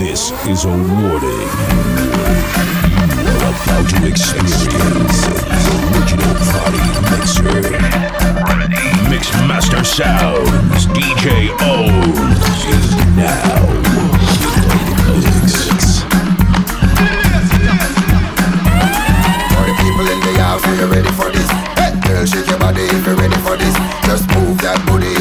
This is a warning. You are about to experience the original party mixer. Mix Master Sounds, DJ OhMz is now. Mix. Party people in the house, are you ready for this? Hey, girl, shake your body if you're ready for this. Just move that booty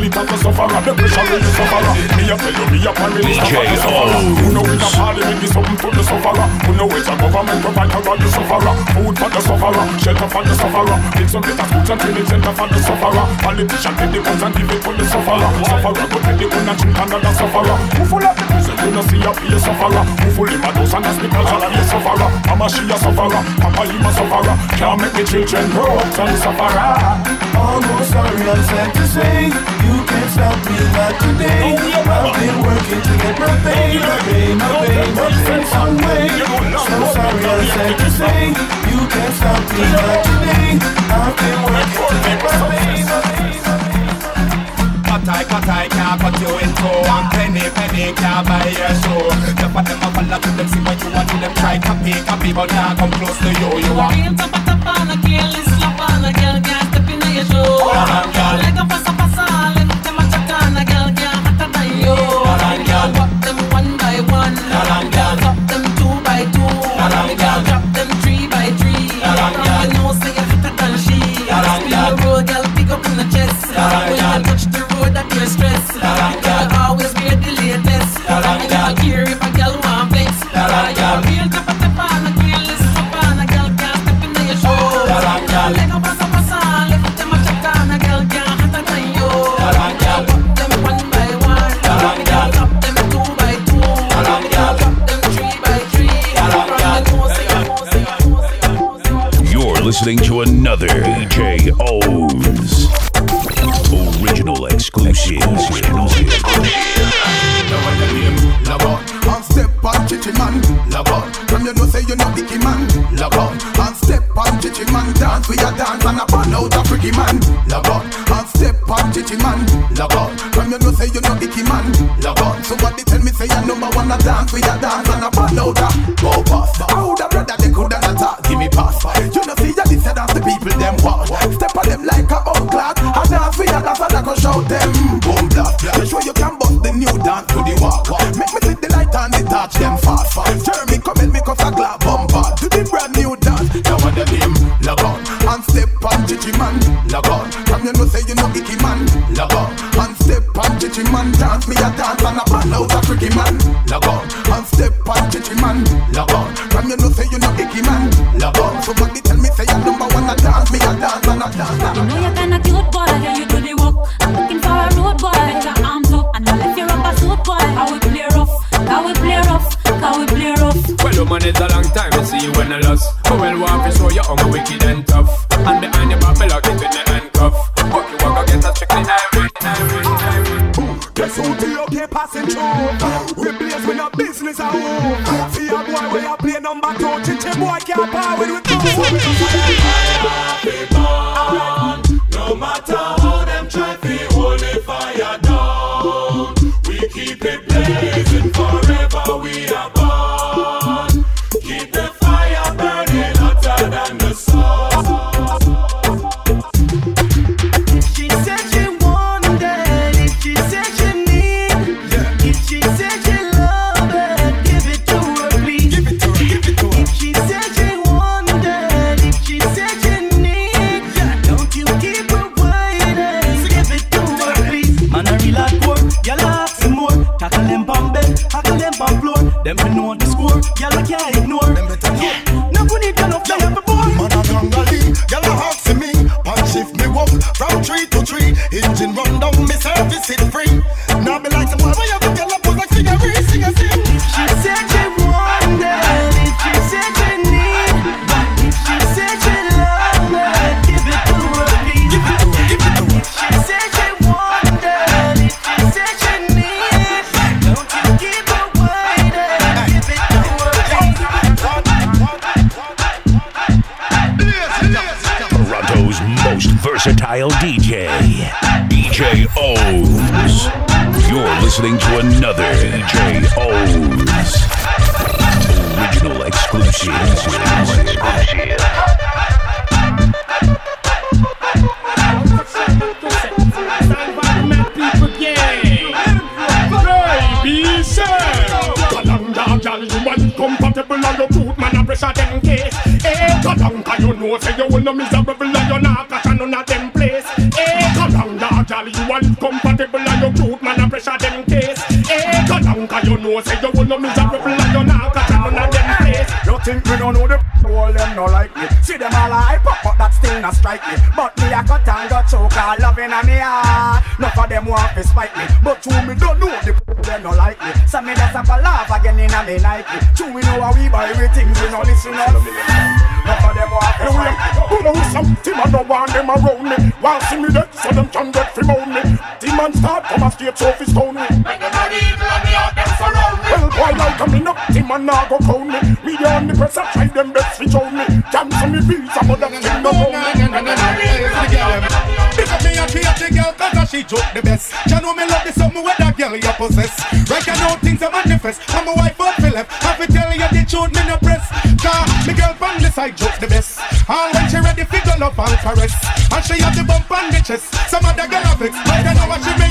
really have suffer The pressure really suffer. Me a tell you, me a prime minister DJ Who know in a parliament is something for the sufferer? Who know it's a government provider for the sufferer? Food for the sufferer, shelter for the sufferer. It's a better and training center for the sufferer. Politician take the guns and give it for the sufferer. Sufferer go take the gun and shoot another sufferer. Who full of Say you no see her be a sufferer Who fully my dose and that's the I'll a sufferer Mama she a sufferer, papa he a sufferer Can't make the children grow up and sufferer Almost sorry I'm sad to say You can't stop me But today I've been working to get my pay My pay, my pay, my pay some way So sorry I'm sad to say You can't stop me But today I've been working to get my pay, my pay Cut I, cut I can't cut you in two. One penny, penny can't buy your show Jump on them and follow them See what you want to them Try. Copy, copy But now come close to you. You want Real top of the on A girl is slap on A girl can't step in your show Hold on girl. Like a pasa pasa Let them a check on A girl can't hotter than you. Hold on girl. Log on. And step on chichi man, log on. From you know say you know icky man, log on. Somebody tell me say you number one a dance me a dance and a dance. You know you're kinda cute, boy. Yeah, you do the work. I'm looking for a road boy. Get your arms up and I'll let you rub a suit boy. How we play rough, how we play rough, how we play rough. Well, woman, it's a long time to see you when I lost. But well, want to show you how my wicked and tough. And behind the back, me lock it in the handcuff. Fuck you, I go get a strictly irate, irate, Guess who be okay passing through? We blaze with no business at home. See a boy where you play number two. Chichi boy can't power with with No Them we know the score, y'all I can't ignore. Them better know. No put it on off, they have a boy. Man a gangali, gyal a ask me. Punch shift me walk from tree to tree. Engine run down, me service it versatile DJ, DJ OhMz. You're listening to another DJ OhMz. Original exclusive. And your man pressure them case. Eh, go down 'cause you know say you will miserable know say you will no miserable and you not catch none of them place. You think we don't know the all them no like me. See them all hype up but that still not strike me. But me a cut and go choke all loving a me heart. None of them want to spite me. But true me don't know the them no like me. So me have a laugh again in a me Nike True we know how we buy we things we no listen up None of them want to Anyway, who know something? I don't want them around me. Want see me dead so them can get from on me. The start from a state so fi stone me. Well, boy, like coming up, the now go cone me. Me the press, I try them best fi show me. Cancel me bills, some of them thing no own me Big up me. and create the girl cause she joke the best. She know me love the something with that girl you possess. Right I know things are manifest. I'm a wife up for left Have to tell you the truth me no press. Cause me girl from the side joke the best. And when she ready fi go love and caress. And she have the bump on the chest. Some other girl have vex Right I what she may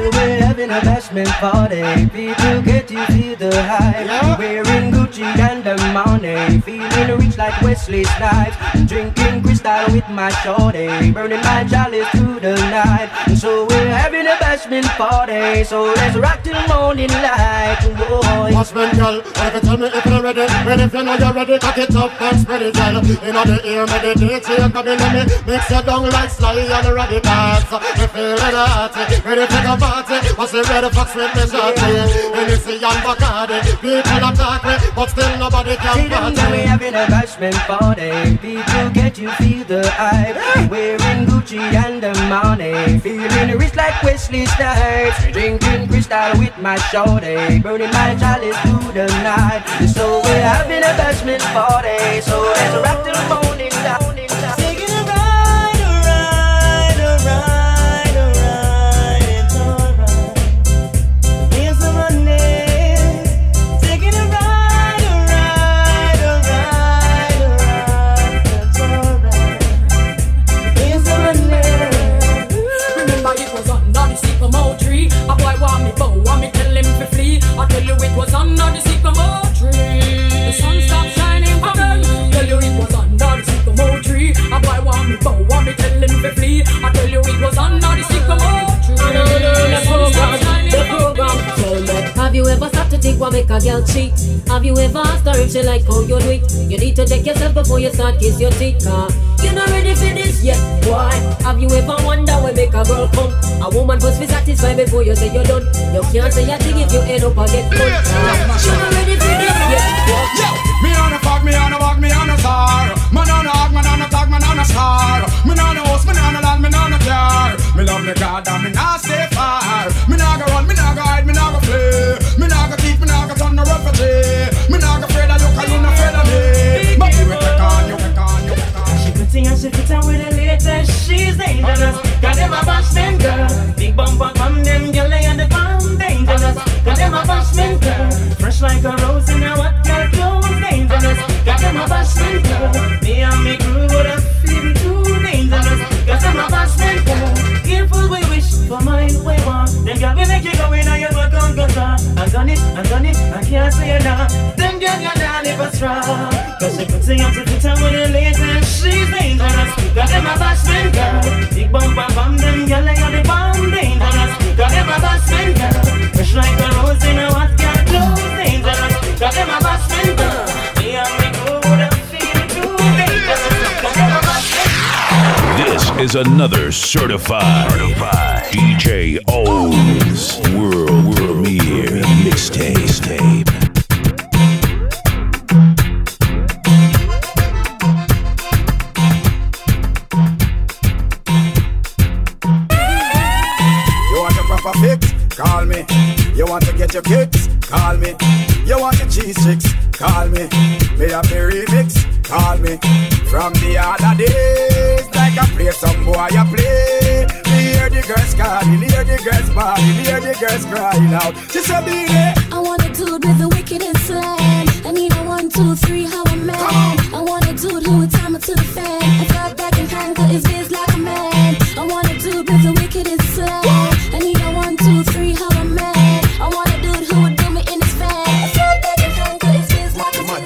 a Well, we're having a bashment party. People get to feel the hype. Wearing Gucci and the money. Feeling rich like Wesley Snipes. Drinking crystal with my shorty. Burning my chalice through the night. So we're having a bashment party. So let's rock till morning light. Boy. Husband, girl, if you tell me if you're ready And if you know you're ready, cock it up and spread it well In the ear, meditate, you come in me Mix your down like Sly and the radicals Me feeling hot, ready to go party What's the ready for with me shorty Hennessy and Bacardi People attack me, but still nobody See can party now we having a bashment party. People get you feel the hype. Wearing Gucci and the money. Feeling the rich like Wesley Snipes. Drinking crystal with my shorty. Burning my chalice through the night. So we're having a bashment party. So let's rock till morning down. Tell you it was under the sycamore tree. The sun stopped shining for me. Tell you it was under the sycamore tree. A boy want me bow, want me tell him to flee. I tell you it was under the sycamore tree. The program, the program. Tell me, Have you ever stopped to think what make a girl cheat? Have you ever asked her if she like how you do it? You need to check yourself before you start kiss your teeth, car. You're not ready for boy. Have you ever wonder what make a girl come? A woman must be satisfied before you say you're done. You can't say a thing if you end up a get put. You're not ready for this yet, me on a fuck, me on a walk, me on a star. Man on a hog, man on a talk, man on a star. Me on a host, me on a land, me on a car. Me love me God and me not stay far. Me not go run, me not go hide, me not go play. Me not go keep, me not go turn the refugee. Me not go afraid of you, cause you not afraid of me. But you will take on, you will take on, you pretty and she fit on with the latest. She's dangerous. Got them a bashment girl. Big bumper from them girl they the palm dangerous. Got them a bashment girl. Fresh like a rose in a what girl clothes dangerous. Got them a bashment girl. Me and me crew would have feel too dangerous. Got them a bashment girl. For mine we want. Them girl we make you go in and you look on gutter. I done it, I done it, I can't say it. Them girl you not live a strong. Cause she pretty and she fit on with the latest. She's dangerous. Got them a bashment girl. Big bumper from them girl they are the bomb dangerous. Got them a bashment girl. Fresh like a rose in a hot girl clothes dangerous. Got them a bashment girl. Is another certified, DJ OhMz world premiere mixtape. You want a proper fix? Call me. You want to get your kicks? Girls crying out. She said, "Be there." I want a dude with the wickedest slang. I need a one, two, three, how a man. I want a dude who would time it to the fan. I thought back and handle his biz like a man. I want a dude with the wickedest slang. I need a one, two, three, how a man. I want a dude who would do me in his fan. I thought back and handle his biz like a man.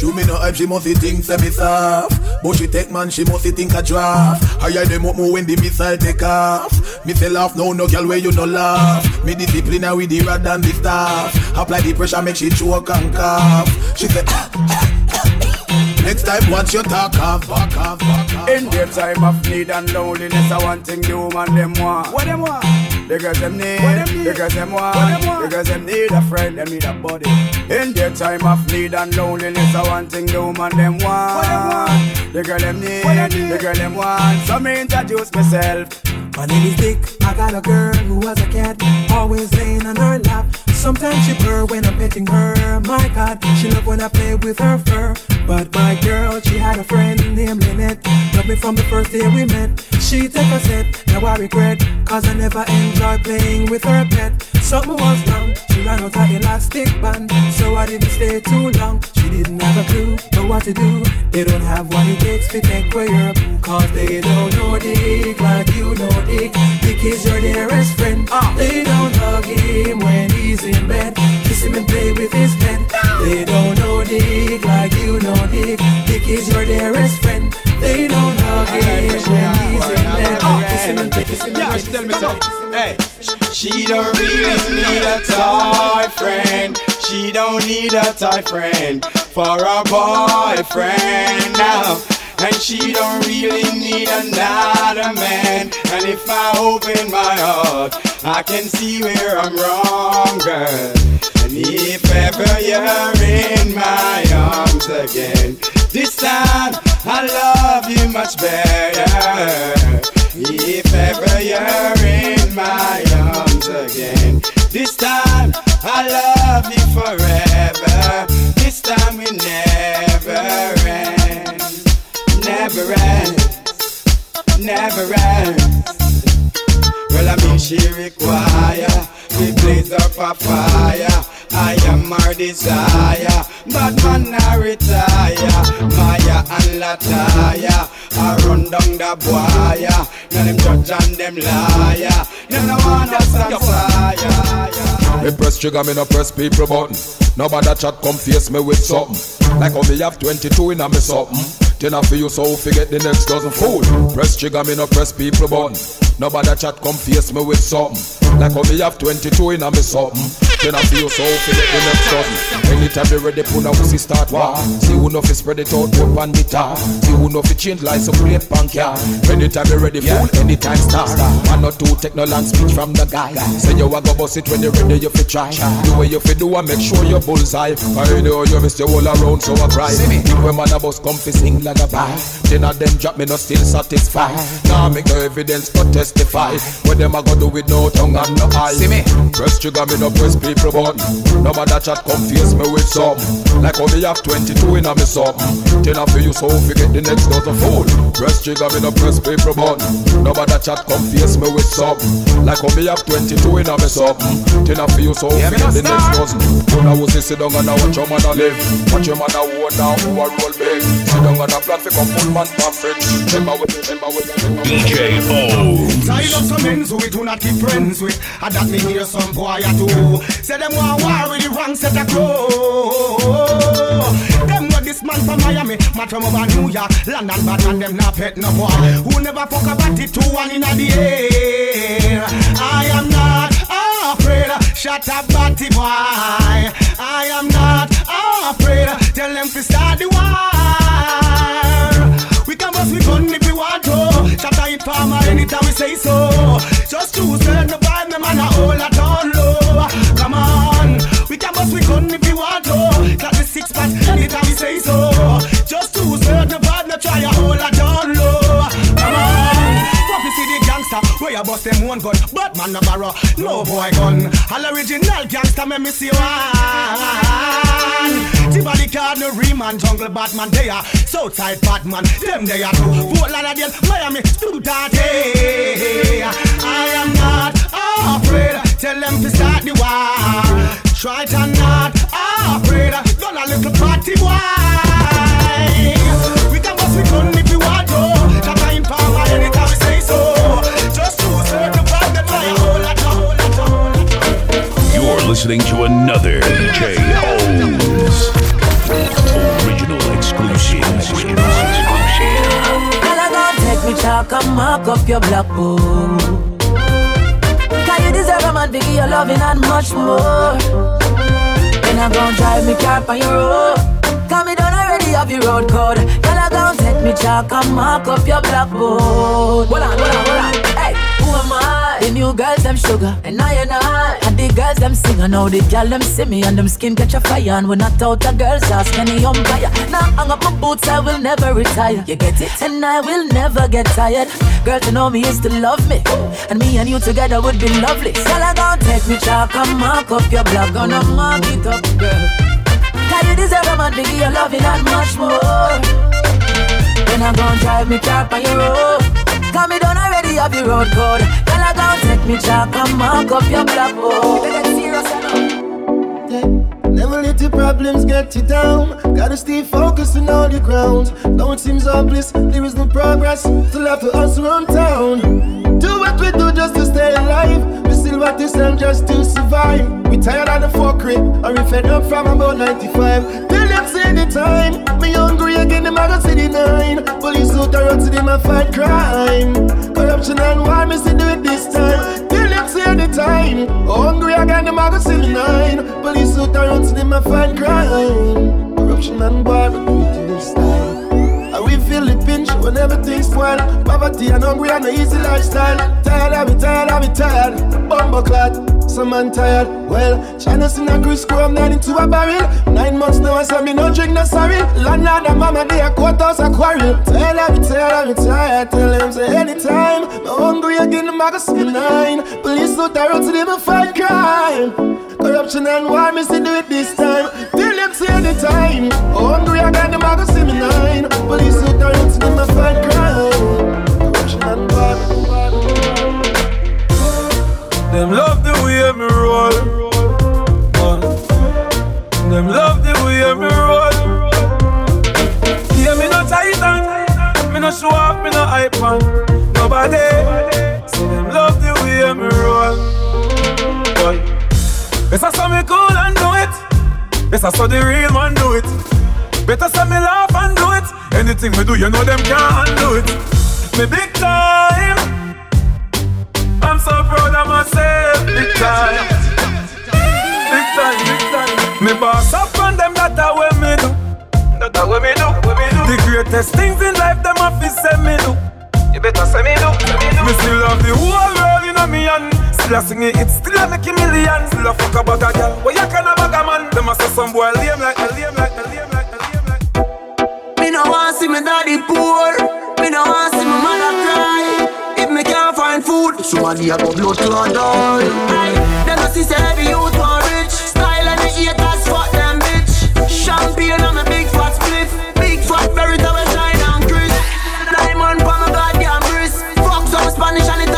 You me no help, she must think say me soft But she take man, she must think a draft Higher them up more when the missile take off Me say laugh, no, no girl where you no laugh Me discipline her with the rod and the staff Apply the pressure, make she choke and cough She say ah, ah, ah, Next time watch your talk off, back off, back off In their time of need and loneliness I want thing the woman them want What them want? The girls them need, the girls them want, the girls them need a friend, them need a body. In their time of need and loneliness, I want thing the woman them want. The girl them need, the girl them want. So me introduce myself. My name is Dick. I got a girl who was a cat, always laying on her lap. Sometimes she purr when I'm petting her. My God, she love when I play with her fur. But my girl, she had a friend named Lynette. Loved me from the first day we met. She take a set, now I regret. Cause I never enjoyed playing with her pet. Something was wrong, ran out her elastic band. So I didn't stay too long. She didn't have a clue, know what to do. They don't have what it takes to take way up. Cause they don't know Dick like you know Dick. Dick is your dearest friend. They don't hug him when he's in bed. Kiss him and play with his pet. They don't know Dick like you know Dick. Dick is your dearest friend. They don't hug him when he's in bed. Kiss him and play, kiss him and play. tell me so. Hey, she don't really need a toy friend. She don't need a toy friend for a boyfriend now. And she don't really need another man. And if I open my heart, I can see where I'm wrong, girl. And if ever you're in my arms again, this time I love you much better. If ever you're in my arms again, this time I love you forever. This time we never end, never end, never end. Well, I mean, she require we blaze up a fire. I am her desire, but man I retire. Maya and Lataya, I run down the boya. Now them judge and them liar. No fire. Me press trigger, me no press people button. Nobody chat come face me with something. Like how me have 22 in a me something. Then I feel you so forget the next dozen fool. Press trigger, me no press people button. Nobody chat come face me with something. Like how me have 22 in a me something. Then I feel so forget the next dozen. Anytime they ready, put a pussy start war. See who know fi spread it out, put on the tar. See who know fi change like some plate punk yeah. Anytime they ready, fool, anytime start. One or two take no long speech from the guy. Say you a go bust it when you ready, you fi try. The way you fi do, I make sure you bullseye. I know you miss your whole around, so I cry. Think when man a come fi sing like a bye. Then a them drop me no still satisfied. Now make no evidence but testify. What them a go do with no tongue and no eye. See me? Press trigger me no press people button. No matter chat come face me with some. Like how me have 22 in a me something. Then I feel you so forget the next dozen fool. Press trigger me no press people button. No matter chat come face me with some. Like how me have 22 in a me something. Then I feel you so Yeah, me forget no the next start. dozen. When I was sit down and I watch your man a live. Watch your man a own now who a roll big. Sit down and a plan fi come full man perfect. Remember with remember with DJ O. Tired of some men who we do not keep friends with. And that me hear some boy a do. Say them want war with the wrong set of crow. Them got this man from Miami, man from over New York, London, but and them not pet no boy. Who never fuck about it two one in the air. I am not afraid. Shut up, batty boy. I am not afraid. Tell them to start the war. We can bust we gun if we want to. Shut up, farmer anytime we say so. Just choose turn six pack anytime we say so. Just choose turn the vibe, no try a hold a down low. Come on, see the gangster where you bust them one gun, but man no borrow no boy gun. All original gangster, me me see one. Tibali card no Reman, jungle Batman, they are Southside Batman, them they are too. Fort Lauderdale, Miami, Studate. I am not afraid. Tell them to start the war. Try it or not afraid. Done a little party boy. We can bust we gun if we want to. Shut in power anytime we say so. Just to serve the vibe, them fire hold it, hold it, hold it. You're listening to another DJ OhMz original exclusive. Girl, I gon' take me chalk and mark up your black book. Cause you deserve a man to give you loving and much more. Then I gon' drive me car on your road. Cause me done already have your road code. Girl, I gon' set me chalk and mark up your black book. Hold on, hold on, hold on. Hey, who am I? The new girls, them sugar, and I and I. And the girls, them sing, and now the girl, them see me, and them skin catch a fire. And when I out the girls, ask any umpire. Now hang up my boots, I will never retire. You get it? And I will never get tired. Girl, to know me is to love me. And me and you together would be lovely. Girl, I gon' take me chalk and mark up your block. Gonna mark it up, girl. Cause you deserve a man to give you loving and much more. Then I'm gonna drive me car on your road. Cause me done already have your road code. Girl, I gon' take me chalk and mark up your black book. Oh. Never let the problems get you down. Gotta stay focused and on the ground. Though it seems hopeless, there is no progress. Still have to hustle around town. Do what we do just to stay alive. We still want this and just to survive. We tired of the fuckery, and we fed up from about 95. Tell them say the time. Me hungry again, them I go see the nine. Police out around to them I fight crime. Corruption and war, me see do it this time. Tell them say the time. Hungry again, them I go see the nine. Police out around to them I fight crime. Corruption and we do it this time. And feel the pinch when everything's spoiled. Poverty and hungry and no easy lifestyle. Tired of it, tired of it, tired. Bumbo clot, some man tired. Well, China seen a grease I'm not into a barrel. Nine months now, I say me no drink no sorry. Landlord and mama, they a courthouse a quarrel. Tired of it, tired of it, tired. Tell them say anytime. Me hungry again, the magazine nine. Police out the road to them a fight crime. Corruption and war, me see do it this time. Say anytime. Hungry again, the magazine nine. Police out the road to them a fight crime. Corruption and war. Them love the way me roll. Man. Them love the way me roll. Yeah, me no titan. Me no show off, me no hype man. Nobody. See them love the way me roll. Boy. Better so me cool and it. Better so the real man do it. Better so me laugh and do it. Anything we do, you know them can't do it. Me big time. I'm so proud of myself. Big time. Big time, big time. Me boss up on them, that a way me do. That a way me do, way me do. The greatest things in life, them have to say me do. You better say me do, say me do. Me still love the whole world, you know me and Still a sing it, it still a make a million Still a fuck about a girl, where you can have a man? Them a say some boy lame like, lame like, lame like, lame like. Me no want see me daddy poor. Me no want see my mother cry. If me can't find food, somebody a go blood clot down Them a see say every youth want rich. Style and the haters fuck them bitch. Champagne and a big fat spliff. Big fat berry that we shine and crisp. Diamond for my goddamn wrist. Fuck some Spanish and of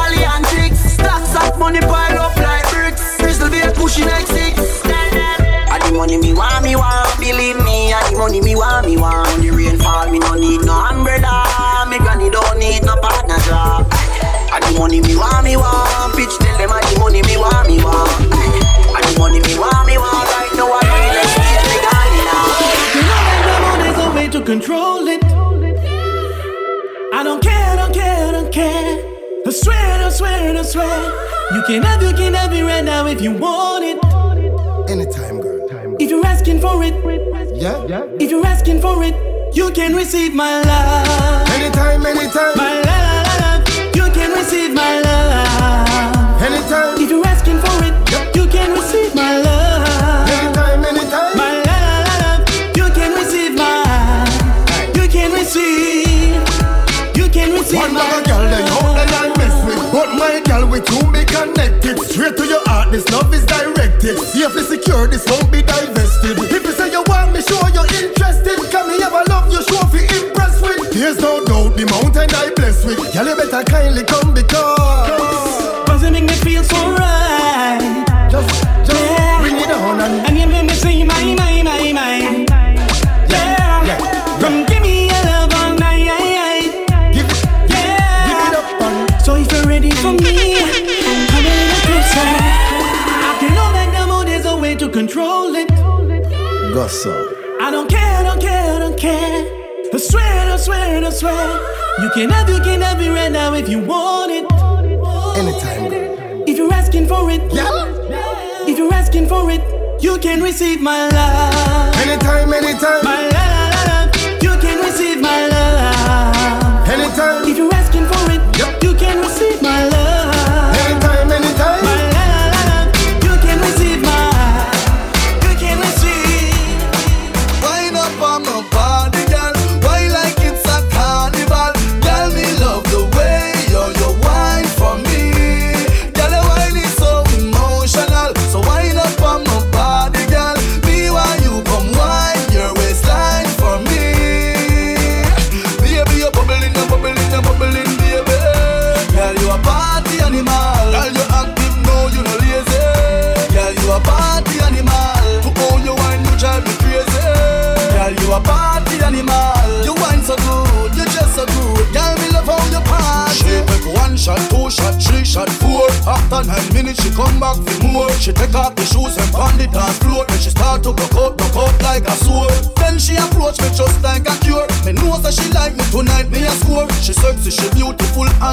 money pile up like bricks. Bristol be pushing like six. And the money me want, me want Believe me, and the money me want, me want. When the rain fall, me no need no umbrella. Me granny don't need no partner job. And the money me want, me want. Pitch tell them and the money me want, me want. And the money me want, me want. Right now I real estate, me it now. You know that the money's a way to control it. I don't care, I don't care, I don't care. I swear, I swear, I swear. You can have, you can have it right now if you want it. Anytime, girl. If you're asking for it, Yeah, yeah. if you're asking for it, you can receive my love. Anytime, anytime. My love, you can receive my love. Anytime. If you're asking for it, you can receive my love. Anytime, anytime. My love, you can receive my. You can receive. You can receive One my. My girl with you me connected. Straight to your heart this love is directed. Safely secure this won't be divested. If you say you want me sure you're interested. Come me a love you sure fi impressed with. There's no doubt the mountain I bless with. Girl you better kindly come because So I don't care, I don't care, I don't care. I swear, I swear, I swear. You can have, you can have it right now if you want it. Anytime, girl. If you're asking for it, yeah. If you're asking for it, you can receive my love. Anytime, anytime. My love,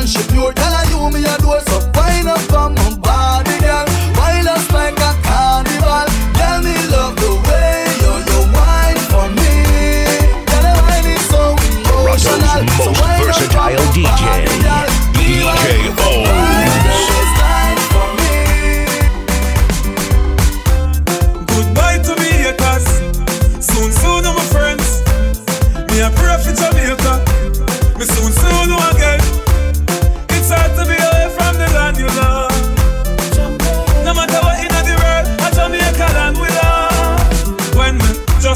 and she pure.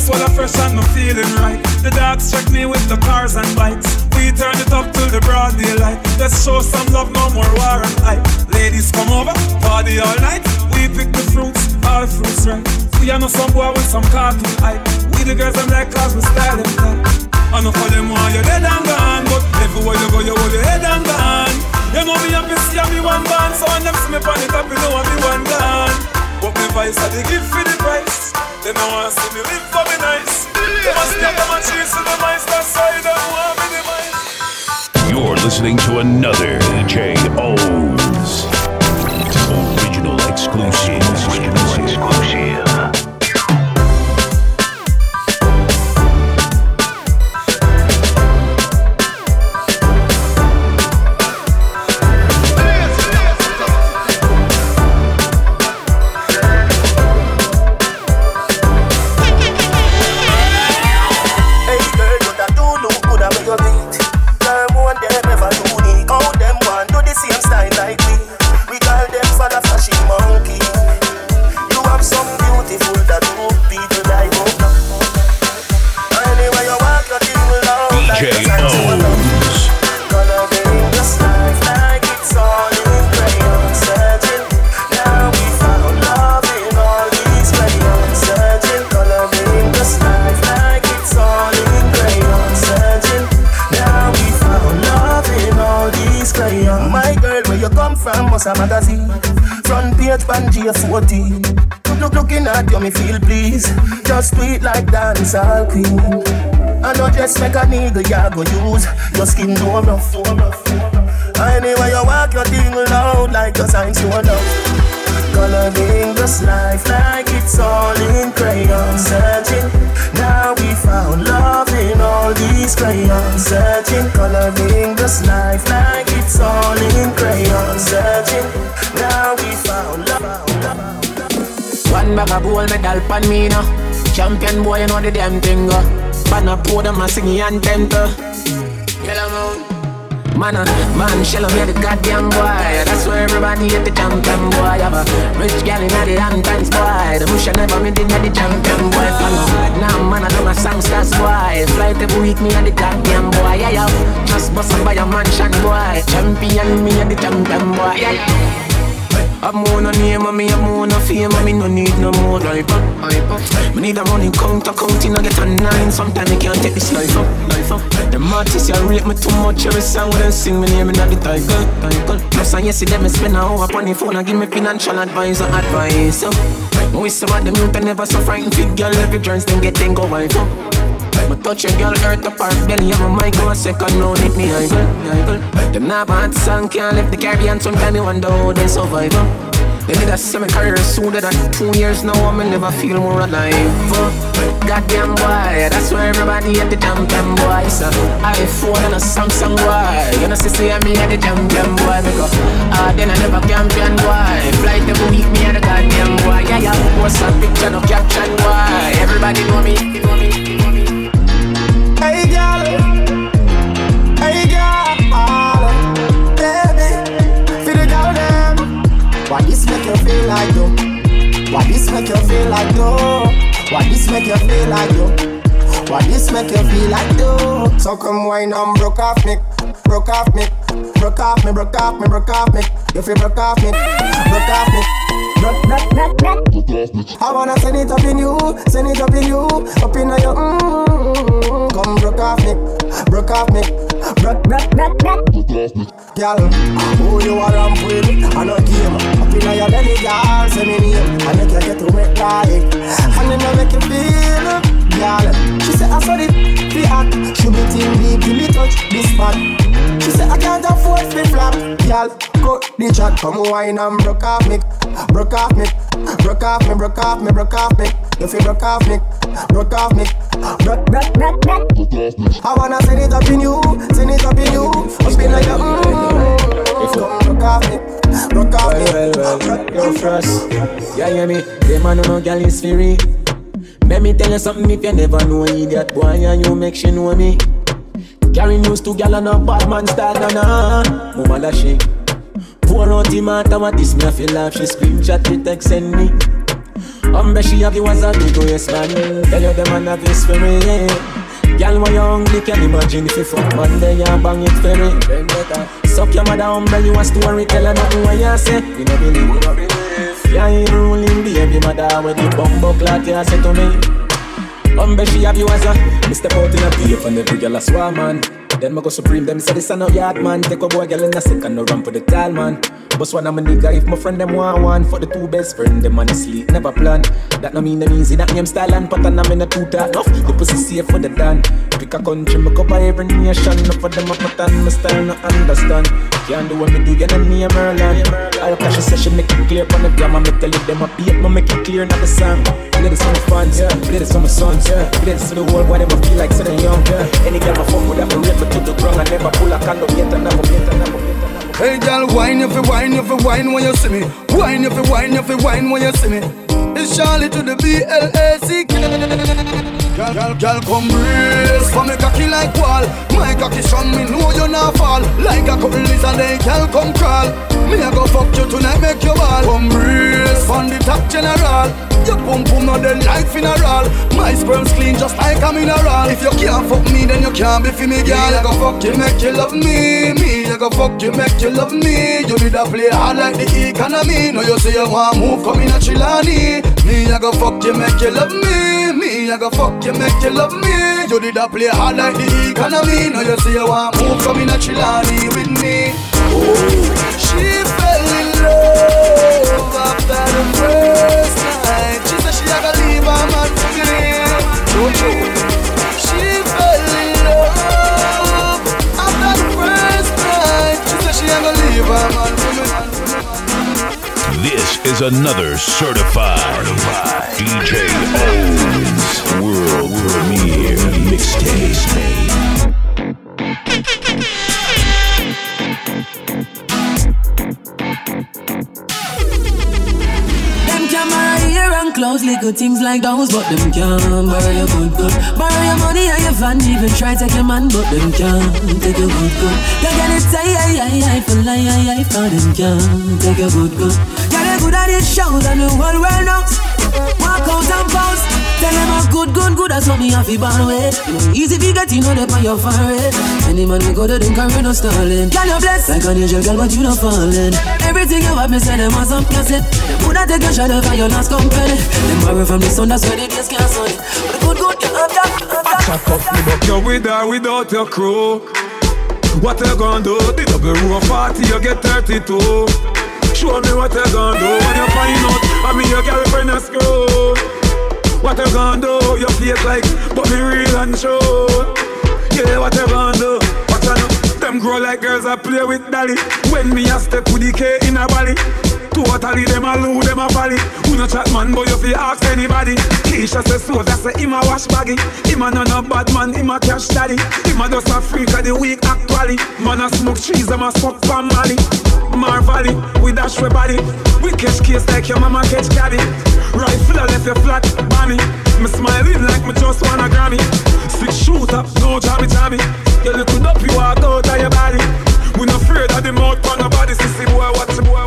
Wanna fresh and me feeling right. The dogs check me with the cars and bikes. We turn it up till the broad daylight. Let's show some love, no more war and hype. Ladies come over, party all night. We pick the fruits, all fruits right. We are no some boy with some cartoon hype. We the girls them like cause we style them tight. I know for them why you're dead and gone, but everywhere you go you hold your head and gone. You know me happy see me one band, so when them see me pon the top, you know I be one gone. But vice give for the price. They want see me live for me nice. They must get them a the mice, that's why they want me the mice. You're listening to another DJ OhMz original exclusive. Like dancehall queen. I know just make a nigga ya go use. Your skin no rough. Anyway you walk your thing loud Like your signs so love Coloring this life like it's all in crayon Searching, now we found love in all these crayons Searching, coloring this life like it's all in crayon Searching, now we found love. One bag of gold medal pan me now. Champion boy, you know the damn thing. Uh. Pan a pour them a singing anthem to. Yellow. Man, uh, man, shell me the goddamn boy. That's where everybody hit the champion boy. Have a rich gal in the Hamptons boy. The bush never made in the champion boy. Now man, I do my songsters boy. Flight every week me and the goddamn boy. Yeah, yeah. Just bust up by a mansion boy. Champion me and the champion boy. Yeah, yeah. I'm more no name and me, I'm more no fame and me no need no more life up, hype up. Me need a running counter, counting I get a nine. Sometimes I can't take this life up, life up. The artists you rate me too much every song when they sing me name in the title, title. Plus I yes, them me spend an hour on the phone and give me financial advice or advice. Oh. So, we some of them youth never so frightened. Fit girl every joints them get then go wife up. Touch a girl earth up her belly and my mic go a second no need me idle. Them not bad song can't lift the Caribbean. Sometimes me wonder how they survive. uh. They did a semi career sooner than two years now. I me never feel more alive. uh. Goddamn boy, that's where everybody at the champion boy. So iPhone and a Samsung boy. You know see me at the champion boy. Me go ah then I never champion boy. Flight every week me at the goddamn boy. Yeah yeah, post a picture no caption boy. Everybody know me, know me, know me. Why this make you feel like though? Why this make you feel like though? Why this make you feel like though? Why this make you feel like though? So come wine and broke off me, broke off me, broke off me, broke off me, broke off me. You feel broke off me, broke off me. Broke, broke, broke, broke. I wanna send it up in you, send it up in you, up in your mm. Come broke off me, broke off me, broke, broke, broke, broke. Girl, who you are ramp with? I know game. Up in your belly, girl, say me name. I make you get wet like, and then I make you feel. Girl, she say I saw it, fi hot. She be team deep, till me touch this spot. She say I can't afford fi flap. Girl, cut the chat, come wine and broke off me, broke off me, broke off me, broke off me, broke off me. You feel broke off me, broke off me, broke, broke, broke, broke. I wanna send it up in you, send it up in you, up in your mm. Come broke off me, broke off me. Well, well, well, yo, Frost. Yeah, hear me? Them man no girl is free. Let me tell you something if you never know idiot boy and you make she know me. Carry news to gal and a bad man style, na na. Mama da she. Pour out the matter what this me I feel like she screenshot the text send me. Umbre she have you as a big waist man. Tell you them man have this for me. Girl, when you hungry, can imagine if you fuck man there and bang it for me. Suck your mother umbre, you a story, tell her nothing what you say. You know believe. Yeah, you ruling baby mother with the bumbo clock you say to me. Umbre she have you as a Me step out in a beef and every girl a swarm man. Then me go supreme them say this a no yard man. Take a boy girl in a second no run for the tall man But one of my nigga, if my friend them want one for the two best friend, them on sleep, never plan. That no mean them easy, that name style and pattern, I'm in a two talk enough. The pussy safe for the dan. Pick a country, me cover every nation. Enough for them a pattern, my style no understand. Can't do what me do, you know me a Merlin. I'll catch a session, make it clear from the grammar. Me tell you them a beat, me make it clear, not the song. Play this for my fans, yeah. play this for my sons, yeah. play this to the world, whatever feel like sitting young. Yeah. Any girl I fuck with, I rip me to the ground. I never pull a candle, yet I never, yet I never. Hey, girl, wine if you wine if you wine when you see me. Wine if you wine if you wine when you see me. It's Charlie to the B L A C K. Girl, girl, girl, come brace for me cocky like wall. My cocky strong, me know you not fall. Like a couple lizard, they girl come crawl. Me a go fuck you tonight, make you ball. Come brace from the top general. Your pum pum not dead like funeral. My sperm's clean just like a mineral. If you can't fuck me, then you can't be for me, girl. I go fuck you, make you love me. Me, I go fuck you, make you love me. You need to play hard like the economy. No, you say you want move, come in a Chilani. Me, I go fuck you, make you love me. Me, I go fuck you, make you love me. You need to play hard like the economy. No, you say you want move, come in a Chilani with me. Ooh, she fell in love after the first night. She said she a gonna leave her man. Don't you? She fell in love after the first night. She said she a gonna leave her man. This is another certified DJ OhMz world premiere mixtape. Clothes, little things like those, but them can't borrow your good good. Borrow your money and your van, even try take your man, but them can't take your good good. They get it say I I I for lie I I for them can't take your good good. Good at it shows and the world knows. Walk out and pose. Tell them a good, good, good, what me to borrow it. You easy if you get, you know, your forehead. Any man we go to them carry no stalling. Girl, you blessed like an angel, girl, but you not falling. Everything you have, me say them was plus it. Would I take a shot of your last company? Them borrow from the sun, that's where the days can't sun. But good, good, you have that, you have that. Me buck you with or without your crew. What you gonna do? The double row party, you get 32. Show me what you gonna do when you find out I mean your girlfriend a screw. What you gonna do? Your face like, but me real and true. Yeah, what you gonna do? What you know? Them grow like girls I play with dolly. When me a step with the K in a valley. Totally them a loo, them a valley. Who no chat man, but you fi ask anybody. Keisha say so, that say him a wash baggy. Him a no no bad man, him a cash daddy. Him a just a freak of the week actually. Man a smoke cheese, them a suck pan Mali. Marvally, we dash we body. We catch case like your mama catch caddy. Rifle a left you flat, bunny. Me smiling like me just wanna Grammy. Six shooter, no jabby jabby. You look up, you walk out of your body. We no afraid of the mouth on nobody. Boy, watch boy, watch the boy.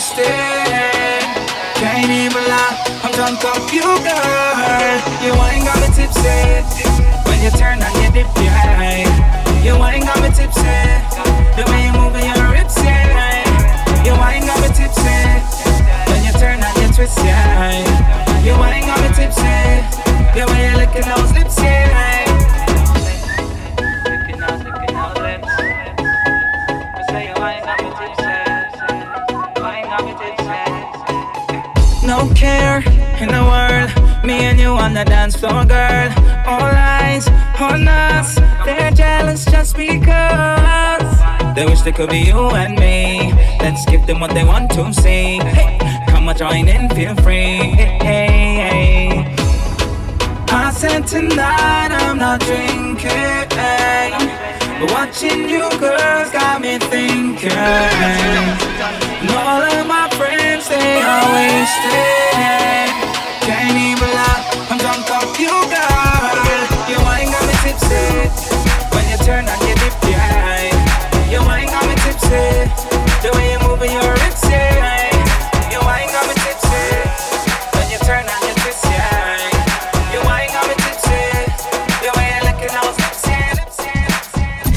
wasted. Can't even lie, I'm drunk off you, girl. You ain't got me tipsy. When you turn and you dip your eye. You ain't got me tipsy. The way you move your hips, yeah. You ain't got me tipsy. When you turn and you twist your eye. You ain't got me tipsy. The way you licking those lips, yeah. No care in the world. Me and you on the dance floor, girl. All eyes on us. They're jealous just because. They wish they could be you and me. Let's give them what they want to see. Hey, come on, join in, feel free. Hey, hey, hey. I said tonight I'm not drinking. But watching you girls got me thinking. All of my friends, they. Can't even lie, I'm drunk off you, girl. Your wine got me tipsy. When you turn on your yeah. Your wine got me tipsy. The way you're moving your lips, yeah.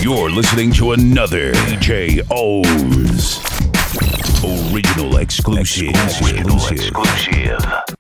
You're listening to another DJ OhMz original exclusive. Exclusive. exclusive.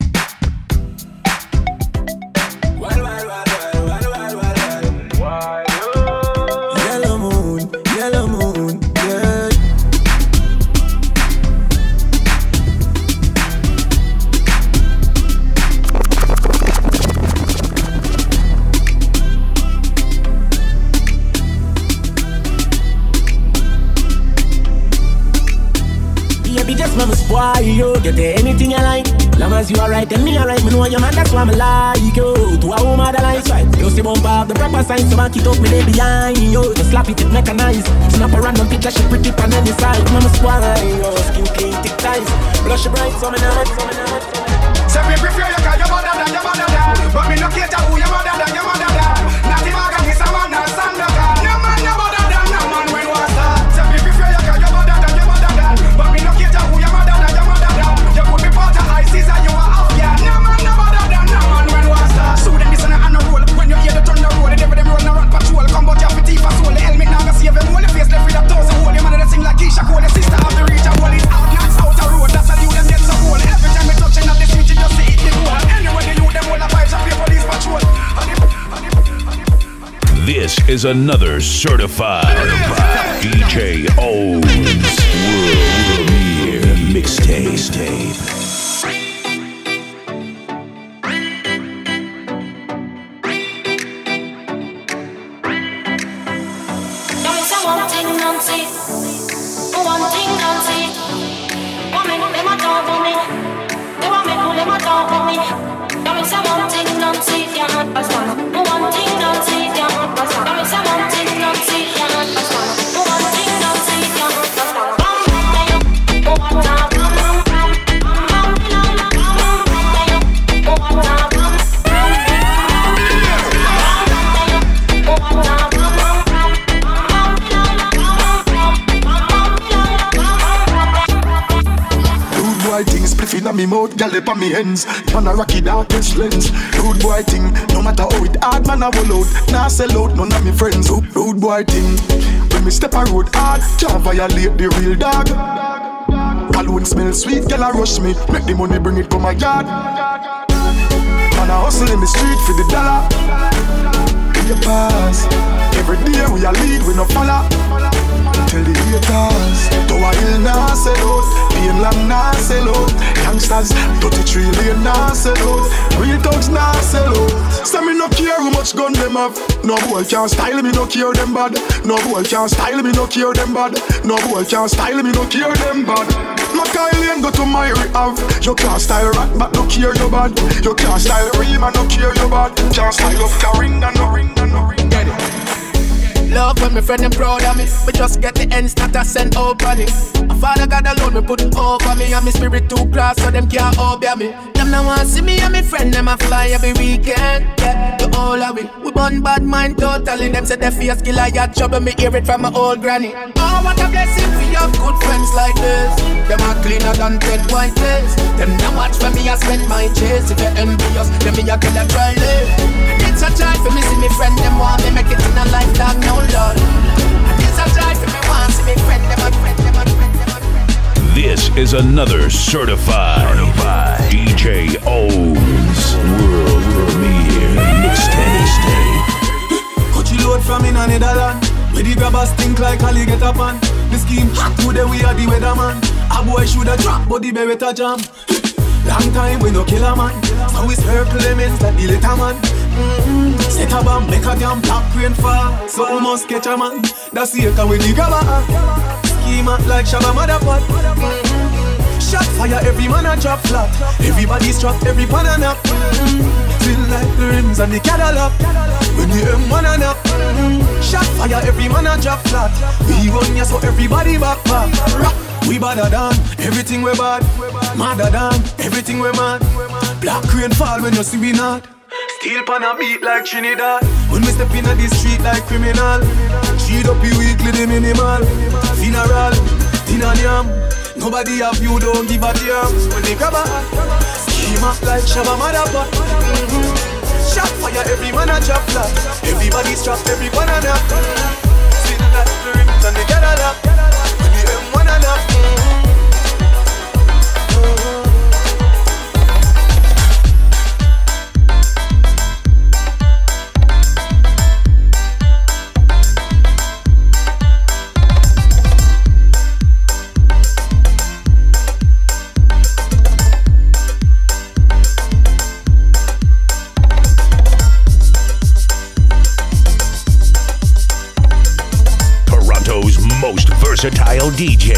Man, me like you. To a woman that likes right. You see bump up the proper sign, so back it up, me lay behind you. Just slap it, it mechanized. Snap a random picture, she pretty on any side. Mama squad, yo, skin clean, thick ties. Blush bright, so me not. Say me prefer you cause your mother than your mother is another certified DJ OhMz World Premiere Mixtape. Me mouth, gyal up on me hands. Man a rocky darkest lens. Rude boy thing, no matter how it hard, man a roll out. Nah sell out, none of me friends. Rude boy thing, when me step a road hard, can't violate the real dog. Cologne smell sweet, gyal a rush me. Make the money bring it come my yard. Man a hustle in the street for the dollar. In the pass, every day we a lead, we no follow. Tell the haters, to a hill nah sell out, pain long nah sell out. Youngsters, 33 lane nah sell out, real thugs nah sell out. Say me no care how much gun them have, no boy can style me no care them bad. No boy can style me no care them bad. No boy can style me no care them bad. My Kylie go to my have. You can't style rat, but no care you bad. You can't style ream and no care you bad. Can't style up carrying and no ring and no ring. Get it. Love when my friend them proud of me. But just get the ends that I send over it. My father God alone me put over me. And my spirit too cross so them can't obey me. Them now want see me and my friend them a fly every weekend. Yeah, the whole of it. We burn bad mind totally. Them say they fear skill I got trouble. Me hear it from my old granny. Oh, what a blessing you have good friends like this. Them are cleaner than dead white lace. Them now watch when me I spend my chase. If you envious, then me I a try live. It's a joy for me see me friend them want me make it in a lifetime no lord. It's a joy for me want see me friend them a friend them a friend them a friend. This is another certified DJ OhMz World Premiere Mixtape. Coachy load from in a Netherland. Where the grabbers think like Ali get up on. The scheme hot today we are the weatherman. A boy shoulda drop, but the beretta jam. Long time we no kill a man. So we circle elements like the little man. Mm-hmm. Set a bomb, make a damn black rain fall. So we must catch a man. That's the echo with the grabber. Scheme hot like Shabba Motherfuck. Mm-hmm. Shot fire, every man a drop flat. Everybody's trapped, every pan a nap. Mm-hmm. Feel like the rims and the Cadillac. When the M1 a nap. Mm-hmm. Shot fire, every man a drop flat. We run ya so everybody back back. We badder than everything we bad. Madder than everything we mad. Black rain fall when you see we not. Steel pan a beat like Trinidad. When we step in the street like criminal. Cheat up you weekly the minimal. Funeral, dinner yam. Nobody have you don't give a damn. When they grab a scheme up like Shabba Motherfuck. Mm-hmm shot fire, every man a drop flat. Everybody's trapped, everyone a nap. the that, the rims and the get a lap. DJ.